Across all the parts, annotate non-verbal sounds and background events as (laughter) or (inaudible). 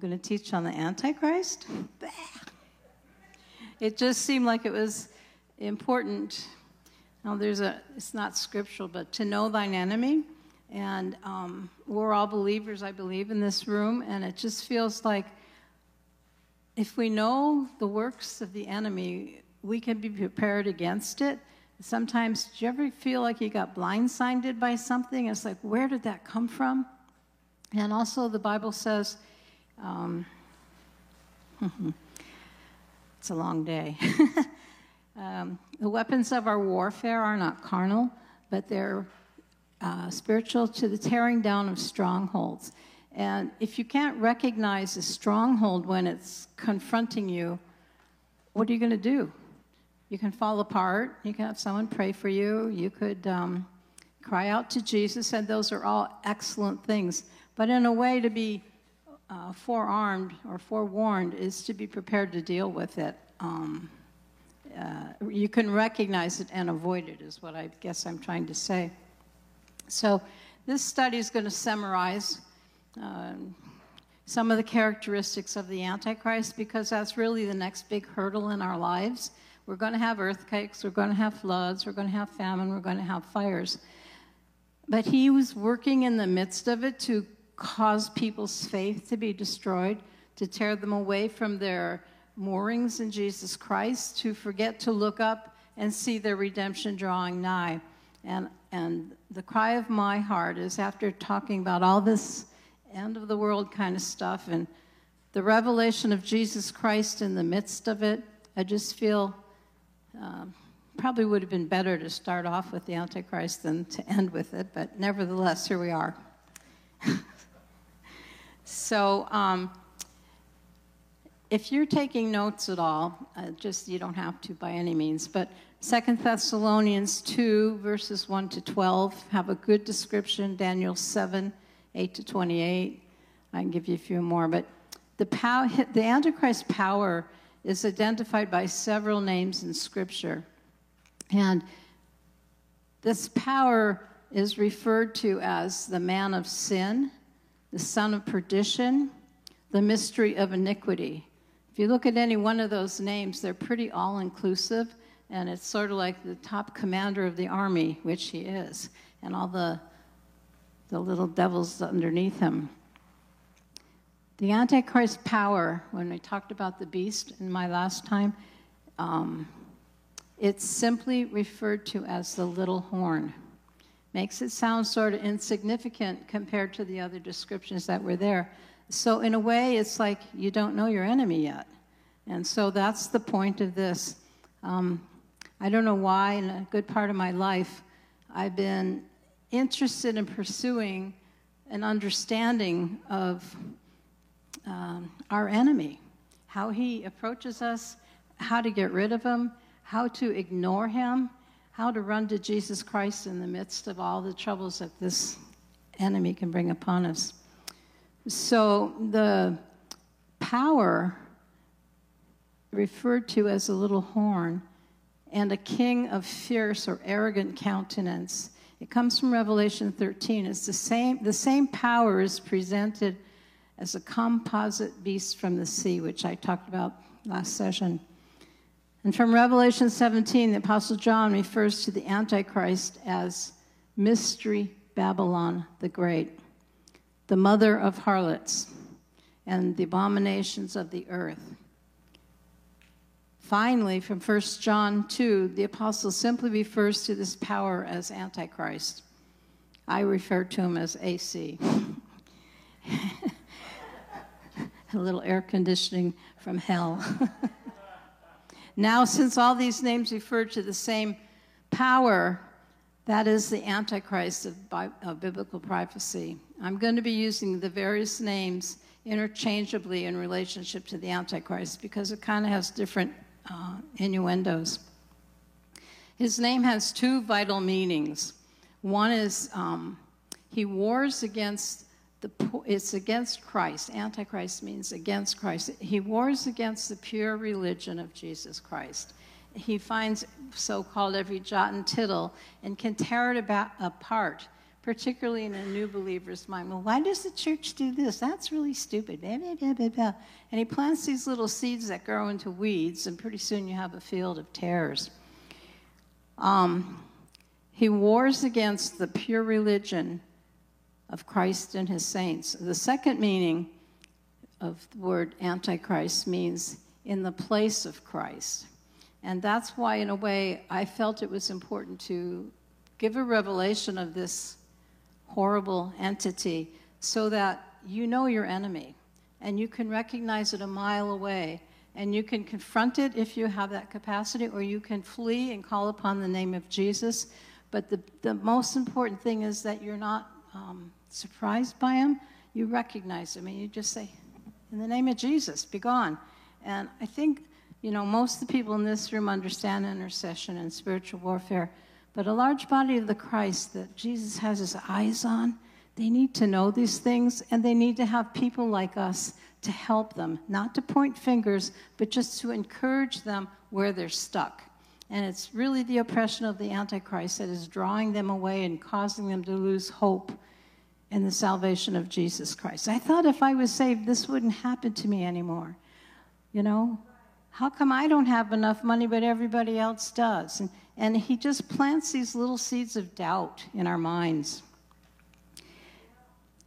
going to teach on the Antichrist. It just seemed like it was important. Now, there's a, it's not scriptural, but to know thine enemy. And um, we're all believers, I believe, in this room. And it just feels like if we know the works of the enemy, we can be prepared against it. Sometimes, do you ever feel like you got blindsided by something? It's like, where did that come from? And also, the Bible says, um, (laughs) it's a long day. (laughs) um, the weapons of our warfare are not carnal, but they're uh, spiritual to the tearing down of strongholds. And if you can't recognize a stronghold when it's confronting you, what are you going to do? You can fall apart. You can have someone pray for you. You could um, cry out to Jesus, and those are all excellent things. But in a way, to be uh, forearmed or forewarned is to be prepared to deal with it. Um, uh, you can recognize it and avoid it, is what I guess I'm trying to say. So, this study is going to summarize um, some of the characteristics of the Antichrist because that's really the next big hurdle in our lives. We're going to have earthquakes, we're going to have floods, we're going to have famine, we're going to have fires. But he was working in the midst of it to cause people's faith to be destroyed, to tear them away from their moorings in Jesus Christ, to forget to look up and see their redemption drawing nigh. And, and the cry of my heart is after talking about all this end of the world kind of stuff and the revelation of Jesus Christ in the midst of it, I just feel um, probably would have been better to start off with the Antichrist than to end with it, but nevertheless, here we are. (laughs) so, um, if you're taking notes at all, uh, just you don't have to by any means, but Second Thessalonians 2, verses 1 to 12, have a good description. Daniel 7, 8 to 28. I can give you a few more, but the, power, the Antichrist power is identified by several names in Scripture. And this power is referred to as the man of sin, the son of perdition, the mystery of iniquity. If you look at any one of those names, they're pretty all inclusive, and it's sort of like the top commander of the army, which he is, and all the, the little devils underneath him. The Antichrist power, when we talked about the beast in my last time, um, it's simply referred to as the little horn. Makes it sound sort of insignificant compared to the other descriptions that were there. So, in a way, it's like you don't know your enemy yet. And so that's the point of this. Um, I don't know why, in a good part of my life, I've been interested in pursuing an understanding of um, our enemy, how he approaches us, how to get rid of him, how to ignore him, how to run to Jesus Christ in the midst of all the troubles that this enemy can bring upon us. So the power referred to as a little horn and a king of fierce or arrogant countenance. It comes from Revelation 13. It's the same, the same power is presented as a composite beast from the sea, which I talked about last session. And from Revelation 17, the Apostle John refers to the Antichrist as Mystery Babylon the Great, the mother of harlots and the abominations of the earth. Finally, from 1 John 2, the apostle simply refers to this power as Antichrist. I refer to him as AC. (laughs) a little air conditioning from hell. (laughs) now, since all these names refer to the same power, that is the Antichrist of, of, biblical prophecy. I'm going to be using the various names interchangeably in relationship to the Antichrist because it kind of has different uh, innuendos. His name has two vital meanings. One is um, he wars against the, it's against Christ. Antichrist means against Christ. He wars against the pure religion of Jesus Christ. He finds so called every jot and tittle and can tear it about, apart particularly in a new believer's mind. Well, why does the church do this? That's really stupid. And he plants these little seeds that grow into weeds, and pretty soon you have a field of tares. Um, he wars against the pure religion of Christ and his saints. The second meaning of the word antichrist means in the place of Christ. And that's why, in a way, I felt it was important to give a revelation of this horrible entity so that you know your enemy and you can recognize it a mile away and you can confront it if you have that capacity or you can flee and call upon the name of Jesus. But the, the most important thing is that you're not um, surprised by him. You recognize him and you just say, In the name of Jesus, be gone. And I think, you know, most of the people in this room understand intercession and spiritual warfare. But a large body of the Christ that Jesus has his eyes on, they need to know these things and they need to have people like us to help them, not to point fingers, but just to encourage them where they're stuck. And it's really the oppression of the Antichrist that is drawing them away and causing them to lose hope in the salvation of Jesus Christ. I thought if I was saved, this wouldn't happen to me anymore. You know, how come I don't have enough money, but everybody else does? And, and he just plants these little seeds of doubt in our minds.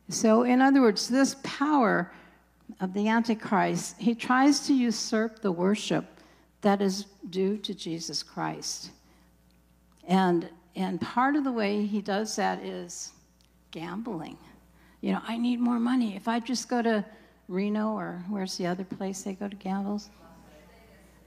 So, in other words, this power of the Antichrist, he tries to usurp the worship that is due to Jesus Christ. And, and part of the way he does that is gambling. You know, I need more money. If I just go to Reno or where's the other place they go to gambles?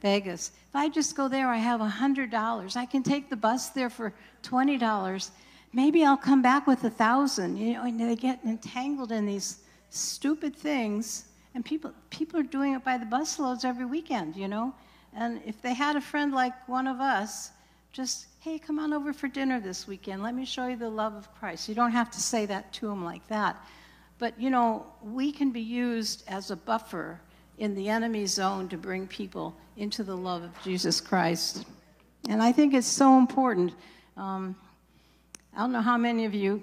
Vegas. If I just go there, I have $100. I can take the bus there for $20. Maybe I'll come back with a thousand. You know, and they get entangled in these stupid things and people, people are doing it by the busloads every weekend, you know? And if they had a friend like one of us, just, hey, come on over for dinner this weekend. Let me show you the love of Christ. You don't have to say that to them like that. But, you know, we can be used as a buffer in the enemy zone to bring people into the love of Jesus Christ. And I think it's so important. Um, I don't know how many of you,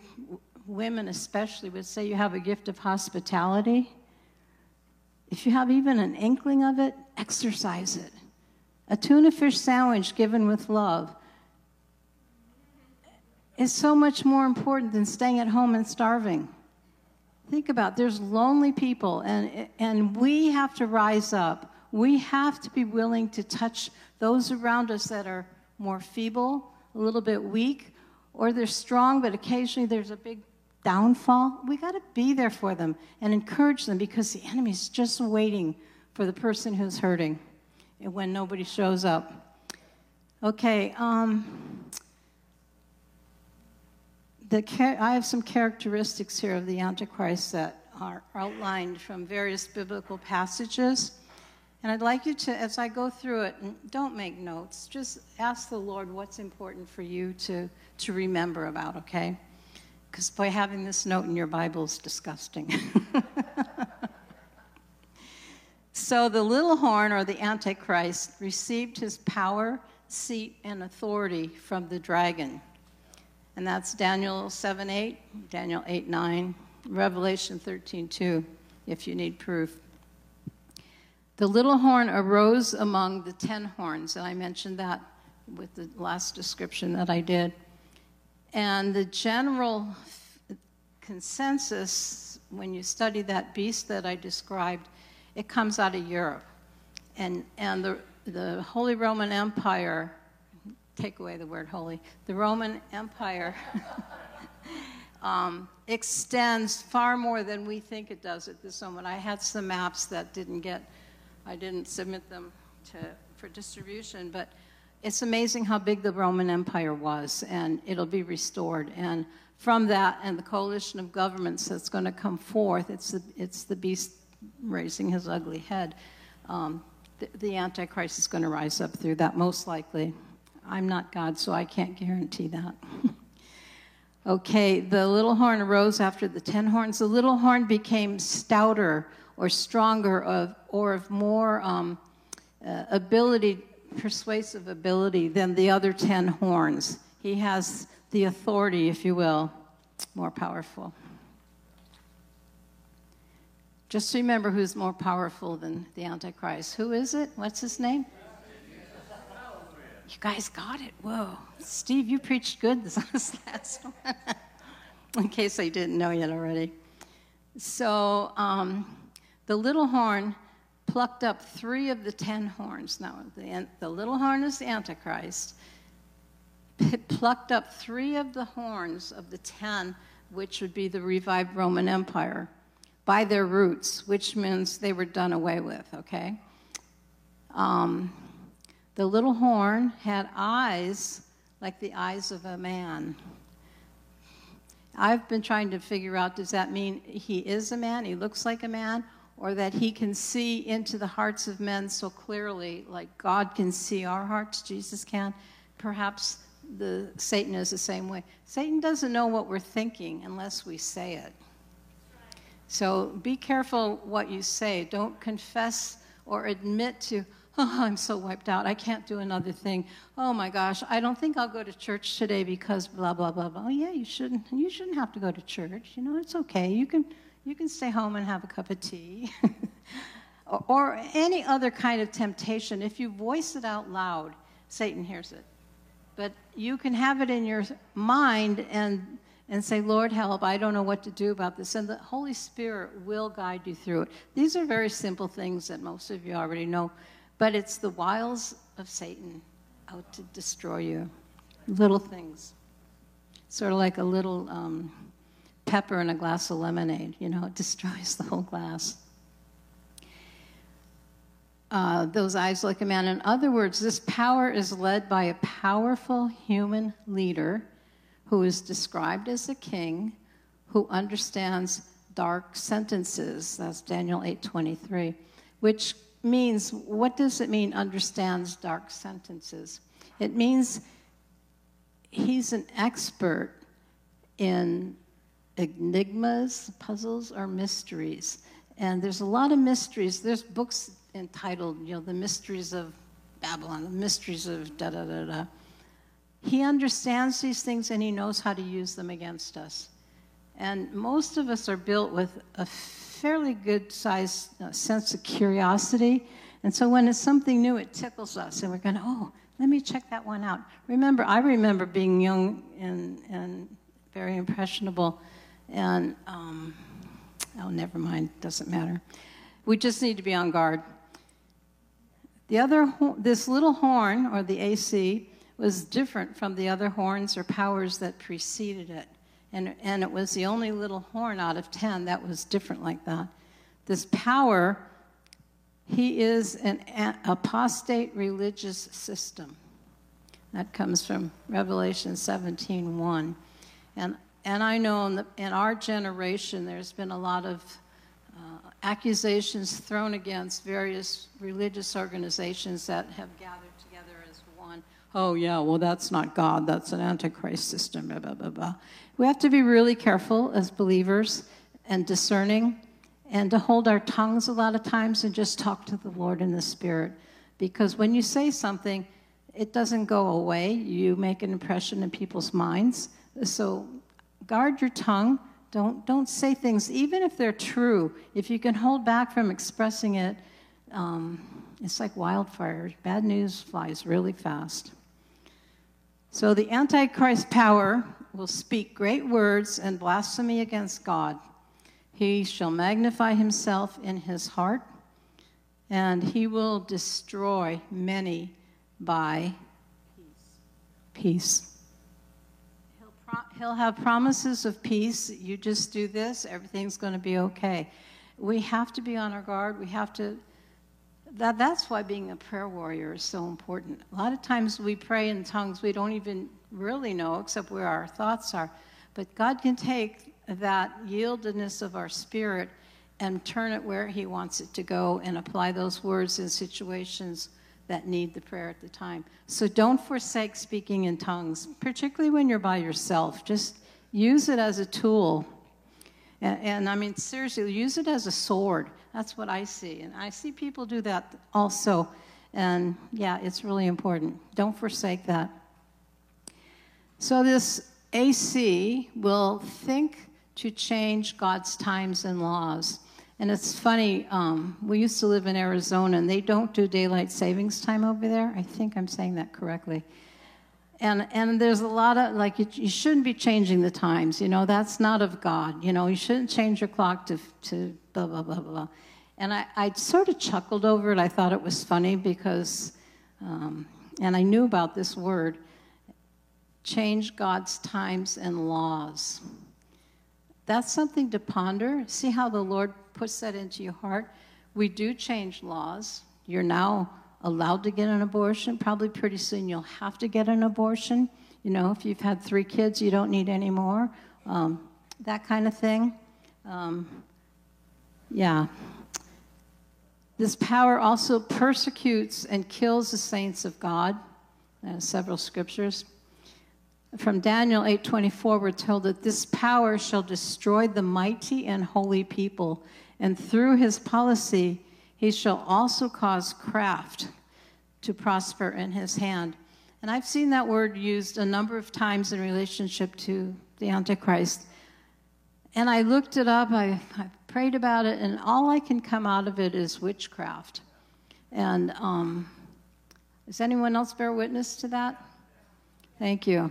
women especially, would say you have a gift of hospitality. If you have even an inkling of it, exercise it. A tuna fish sandwich given with love is so much more important than staying at home and starving. Think about it. there's lonely people and and we have to rise up. We have to be willing to touch those around us that are more feeble, a little bit weak, or they're strong but occasionally there's a big downfall, we got to be there for them and encourage them because the enemy's just waiting for the person who's hurting when nobody shows up. Okay, um, the I have some characteristics here of the Antichrist that are outlined from various biblical passages. And I'd like you to, as I go through it, don't make notes, just ask the Lord what's important for you to, to remember about, okay? Because by having this note in your Bible is disgusting. (laughs) so the little horn, or the Antichrist, received his power, seat, and authority from the dragon. And that's Daniel 7 8, Daniel 8 9, Revelation 13 2, if you need proof. The little horn arose among the ten horns, and I mentioned that with the last description that I did. And the general consensus, when you study that beast that I described, it comes out of Europe. And, and the, the Holy Roman Empire, take away the word holy, the Roman Empire (laughs) um, extends far more than we think it does at this moment. I had some maps that didn't get, I didn't submit them to, for distribution, but it's amazing how big the Roman Empire was, and it'll be restored. And from that, and the coalition of governments that's going to come forth, it's the, it's the beast raising his ugly head. Um, the, the Antichrist is going to rise up through that, most likely. I'm not God, so I can't guarantee that. (laughs) okay, the little horn arose after the ten horns. The little horn became stouter or stronger, of, or of more um, uh, ability persuasive ability than the other ten horns. He has the authority, if you will. more powerful. Just remember who's more powerful than the Antichrist. Who is it? What's his name? You guys got it. Whoa. Steve, you preached good this (laughs) last one. In case I didn't know yet already. So um, the little horn plucked up three of the ten horns. Now, the, the little horn is the Antichrist. It plucked up three of the horns of the ten, which would be the revived Roman Empire, by their roots, which means they were done away with, okay? Um, the little horn had eyes like the eyes of a man. I've been trying to figure out does that mean he is a man, he looks like a man, or that he can see into the hearts of men so clearly, like God can see our hearts, Jesus can? Perhaps the Satan is the same way. Satan doesn't know what we're thinking unless we say it. So be careful what you say. Don't confess or admit to, oh, I'm so wiped out. I can't do another thing. Oh my gosh, I don't think I'll go to church today because blah blah blah blah. Oh yeah, you shouldn't. You shouldn't have to go to church. You know, it's okay. You can you can stay home and have a cup of tea. (laughs) or, or any other kind of temptation. If you voice it out loud, Satan hears it. But you can have it in your mind and and say, Lord, help, I don't know what to do about this. And the Holy Spirit will guide you through it. These are very simple things that most of you already know. But it's the wiles of Satan out to destroy you. Little things. Sort of like a little um, pepper in a glass of lemonade, you know, it (laughs) destroys the whole glass. Uh, those eyes like a man. In other words, this power is led by a powerful human leader who is described as a king who understands dark sentences. That's Daniel 8:23, which means, what does it mean, understands dark sentences? It means he's an expert in enigmas, puzzles, or mysteries. And there's a lot of mysteries. There's books entitled, you know, The Mysteries of Babylon, The Mysteries of da da da da. He understands these things and he knows how to use them against us. And most of us are built with a fairly good sized uh, sense of curiosity. And so when it's something new, it tickles us, and we're going, oh, let me check that one out. Remember, I remember being young and, and very impressionable, and um, oh, never mind, doesn't matter. We just need to be on guard. The other, this little horn, or the AC, was different from the other horns or powers that preceded it. And, and it was the only little horn out of 10 that was different like that. This power, he is an apostate religious system. That comes from Revelation 17:1. And, and I know in, the, in, our generation there's been a lot of uh, accusations thrown against various religious organizations that have gathered. Oh, yeah, well, that's not God, that's an antichrist system, blah, blah, blah, blah. We have to be really careful as believers and discerning and to hold our tongues a lot of times and just talk to the Lord in the Spirit. Because when you say something, it doesn't go away. You make an impression in people's minds. So guard your tongue. Don't, don't say things, even if they're true. If you can hold back from expressing it, um, it's like wildfire. Bad news flies really fast. So the Antichrist power will speak great words and blasphemy against God. He shall magnify himself in his heart, and he will destroy many by peace. He'll, pro- he'll have promises of peace. You just do this, everything's going to be okay. We have to be on our guard. We have to. That, that's why being a prayer warrior is so important. A lot of times we pray in tongues we don't even really know, except where our thoughts are. But God can take that yieldedness of our spirit and turn it where He wants it to go and apply those words in situations that need the prayer at the time. So don't forsake speaking in tongues, particularly when you're by yourself. Just use it as a tool. And, and, I mean, seriously, use it as a sword. That's what I see. And I see people do that also. And yeah, it's really important. Don't forsake that. So, this AC will think to change God's times and laws. And it's funny, um, we used to live in Arizona and they don't do daylight savings time over there. I think I'm saying that correctly. And, and there's a lot of, like, you, you shouldn't be changing the times. You know, that's not of God. You know, you shouldn't change your clock to, to blah, blah, blah, blah. And I, I sort of chuckled over it. I thought it was funny because, um, and I knew about this word change God's times and laws. That's something to ponder. See how the Lord puts that into your heart? We do change laws. You're now allowed to get an abortion. Probably pretty soon you'll have to get an abortion. You know, if you've had three kids, you don't need any more. Um, that kind of thing. Um, yeah. This power also persecutes and kills the saints of God. Uh, several scriptures. From Daniel 8:24 we're told that this power shall destroy the mighty and holy people and through his policy he shall also cause craft to prosper in his hand. And I've seen that word used a number of times in relationship to the Antichrist. And I looked it up, I, I prayed about it, and all I can come out of it is witchcraft. And um, does anyone else bear witness to that? Thank you.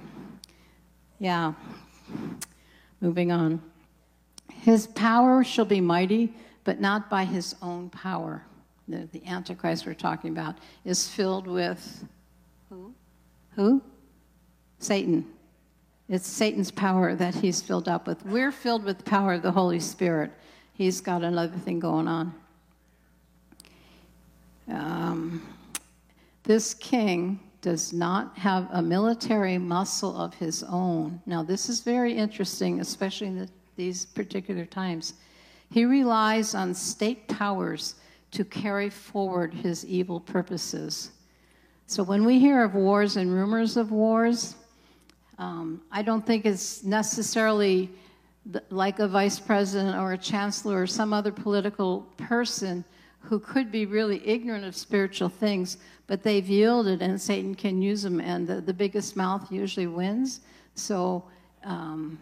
Yeah. Moving on. His power shall be mighty, but not by his own power. The, the Antichrist we're talking about is filled with who? Who? Satan. It's Satan's power that he's filled up with. We're filled with the power of the Holy Spirit. He's got another thing going on. Um, this king does not have a military muscle of his own. Now, this is very interesting, especially in the, these particular times. He relies on state powers to carry forward his evil purposes. So, when we hear of wars and rumors of wars, um, I don't think it's necessarily like a vice president or a chancellor or some other political person who could be really ignorant of spiritual things, but they've yielded and Satan can use them, and the, the biggest mouth usually wins. So um,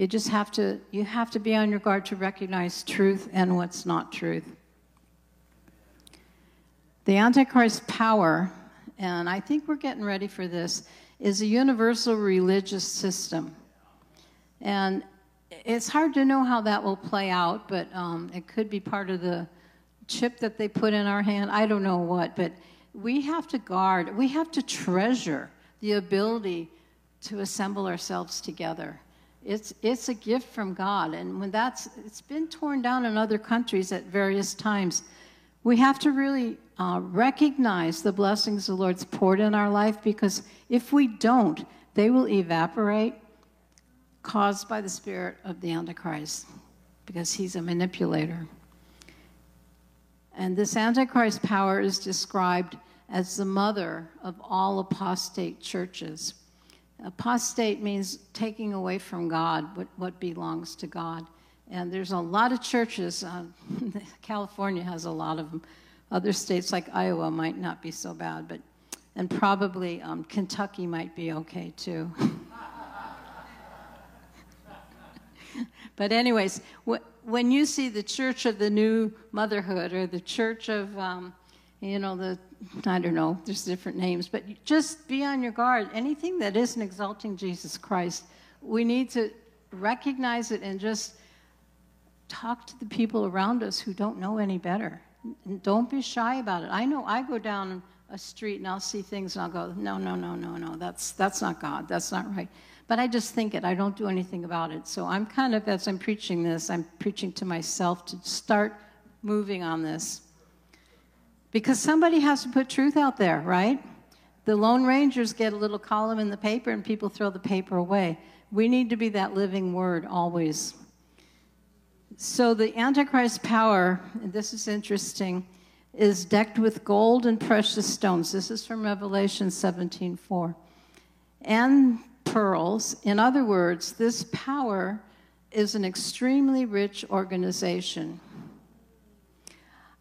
you just have to you have to be on your guard to recognize truth and what's not truth. The Antichrist power, and I think we're getting ready for this, is a universal religious system. And it's hard to know how that will play out, but um, it could be part of the chip that they put in our hand. I don't know what, but we have to guard, we have to treasure the ability to assemble ourselves together. It's, it's a gift from God. And when that's, it's been torn down in other countries at various times. We have to really uh, recognize the blessings the Lord's poured in our life because if we don't, they will evaporate, caused by the spirit of the Antichrist, because he's a manipulator. And this Antichrist power is described as the mother of all apostate churches. Apostate means taking away from God what, what belongs to God. And there's a lot of churches, uh, (laughs) California has a lot of them. Other states like Iowa might not be so bad, but, and probably um, Kentucky might be okay too. (laughs) but, anyways, when you see the Church of the New Motherhood or the Church of, um, you know, the, I don't know, there's different names, but just be on your guard. Anything that isn't exalting Jesus Christ, we need to recognize it and just talk to the people around us who don't know any better. And don't be shy about it. I know I go down a street and I'll see things and I'll go, no, no, no, no, no, that's, that's not God, that's not right. But I just think it. I don't do anything about it. So I'm kind of, as I'm preaching this, I'm preaching to myself to start moving on this. Because somebody has to put truth out there, right? The Lone Rangers get a little column in the paper and people throw the paper away. We need to be that living word always. So the Antichrist power, and this is interesting, is decked with gold and precious stones. This is from Revelation 17:4. And pearls. In other words, this power is an extremely rich organization.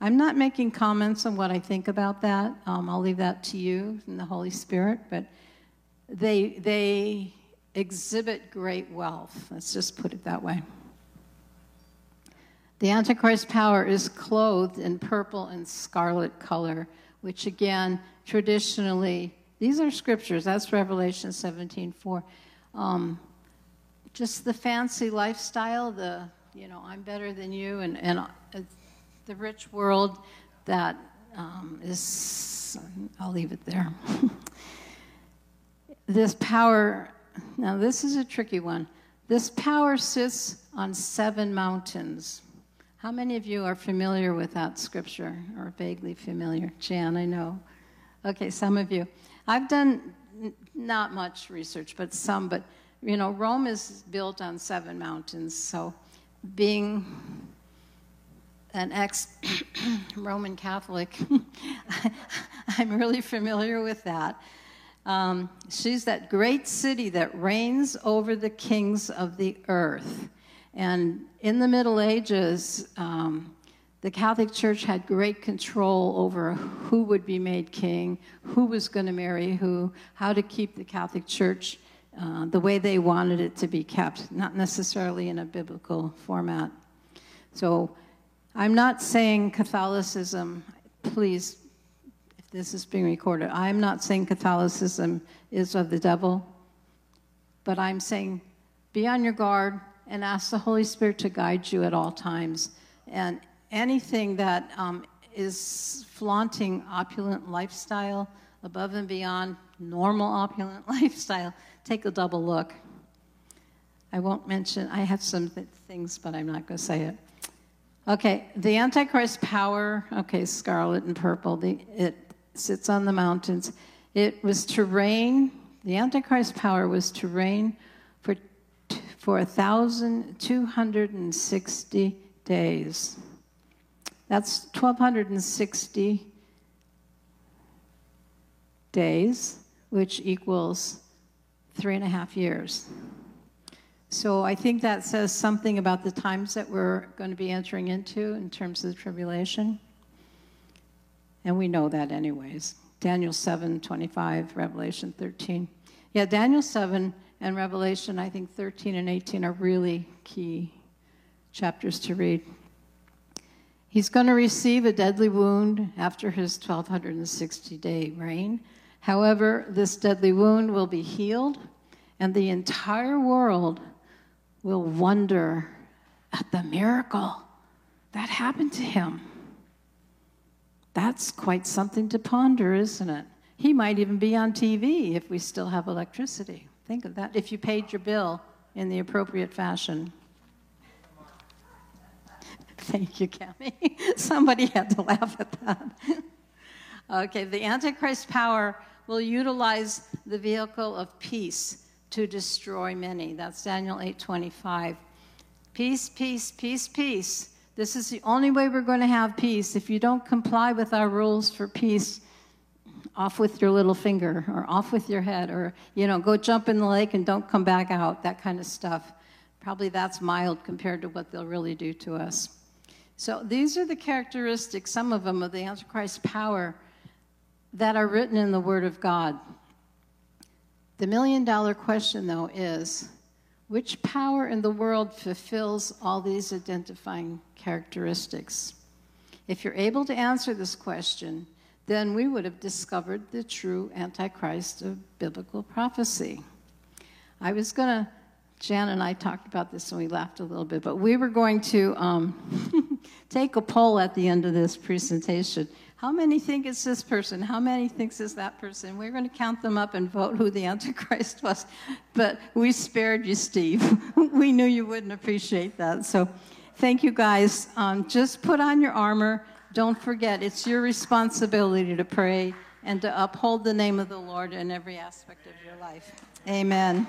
I'm not making comments on what I think about that. Um, I'll leave that to you and the Holy Spirit. But they, they exhibit great wealth. Let's just put it that way. The Antichrist power is clothed in purple and scarlet color, which again, traditionally, these are scriptures. That's Revelation 17 4. Um, just the fancy lifestyle, the, you know, I'm better than you, and, and uh, the rich world that um, is, I'll leave it there. (laughs) this power, now this is a tricky one. This power sits on seven mountains. How many of you are familiar with that scripture or vaguely familiar? Jan, I know. Okay, some of you. I've done n- not much research, but some. But, you know, Rome is built on seven mountains. So, being an ex (clears throat) Roman Catholic, (laughs) I'm really familiar with that. Um, she's that great city that reigns over the kings of the earth. And in the Middle Ages, um, the Catholic Church had great control over who would be made king, who was going to marry who, how to keep the Catholic Church uh, the way they wanted it to be kept, not necessarily in a biblical format. So I'm not saying Catholicism, please, if this is being recorded, I'm not saying Catholicism is of the devil, but I'm saying be on your guard, and ask the Holy Spirit to guide you at all times. And anything that um, is flaunting opulent lifestyle above and beyond normal opulent (laughs) lifestyle, take a double look. I won't mention, I have some th- things, but I'm not going to say it. Okay, the Antichrist power, okay, scarlet and purple, the, it sits on the mountains. It was to reign, the Antichrist power was to reign for for 1,260 days. That's 1,260 days, which equals three and a half years. So I think that says something about the times that we're going to be entering into in terms of the tribulation. And we know that anyways. Daniel 7, 25, Revelation 13. Yeah, Daniel 7 and Revelation, I think 13 and 18 are really key chapters to read. He's going to receive a deadly wound after his 1260 day reign. However, this deadly wound will be healed, and the entire world will wonder at the miracle that happened to him. That's quite something to ponder, isn't it? He might even be on TV if we still have electricity. Think of that if you paid your bill in the appropriate fashion. Thank you, Cami. (laughs) Somebody had to laugh at that. (laughs) okay, the Antichrist power will utilize the vehicle of peace to destroy many. That's Daniel 8:25. Peace, peace, peace, peace. This is the only way we're going to have peace. If you don't comply with our rules for peace, off with your little finger or off with your head or you know go jump in the lake and don't come back out that kind of stuff probably that's mild compared to what they'll really do to us so these are the characteristics some of them of the antichrist power that are written in the word of god the million dollar question though is which power in the world fulfills all these identifying characteristics if you're able to answer this question then we would have discovered the true Antichrist of biblical prophecy. I was going to, Jan and I talked about this and we laughed a little bit, but we were going to um, (laughs) take a poll at the end of this presentation. How many think it's this person? How many thinks it's that person? We're going to count them up and vote who the Antichrist (laughs) was. But we spared you, Steve. (laughs) we knew you wouldn't appreciate that. So thank you guys. Um, just put on your armor don't forget, it's your responsibility to pray and to uphold the name of the Lord in every aspect of your life. Amen.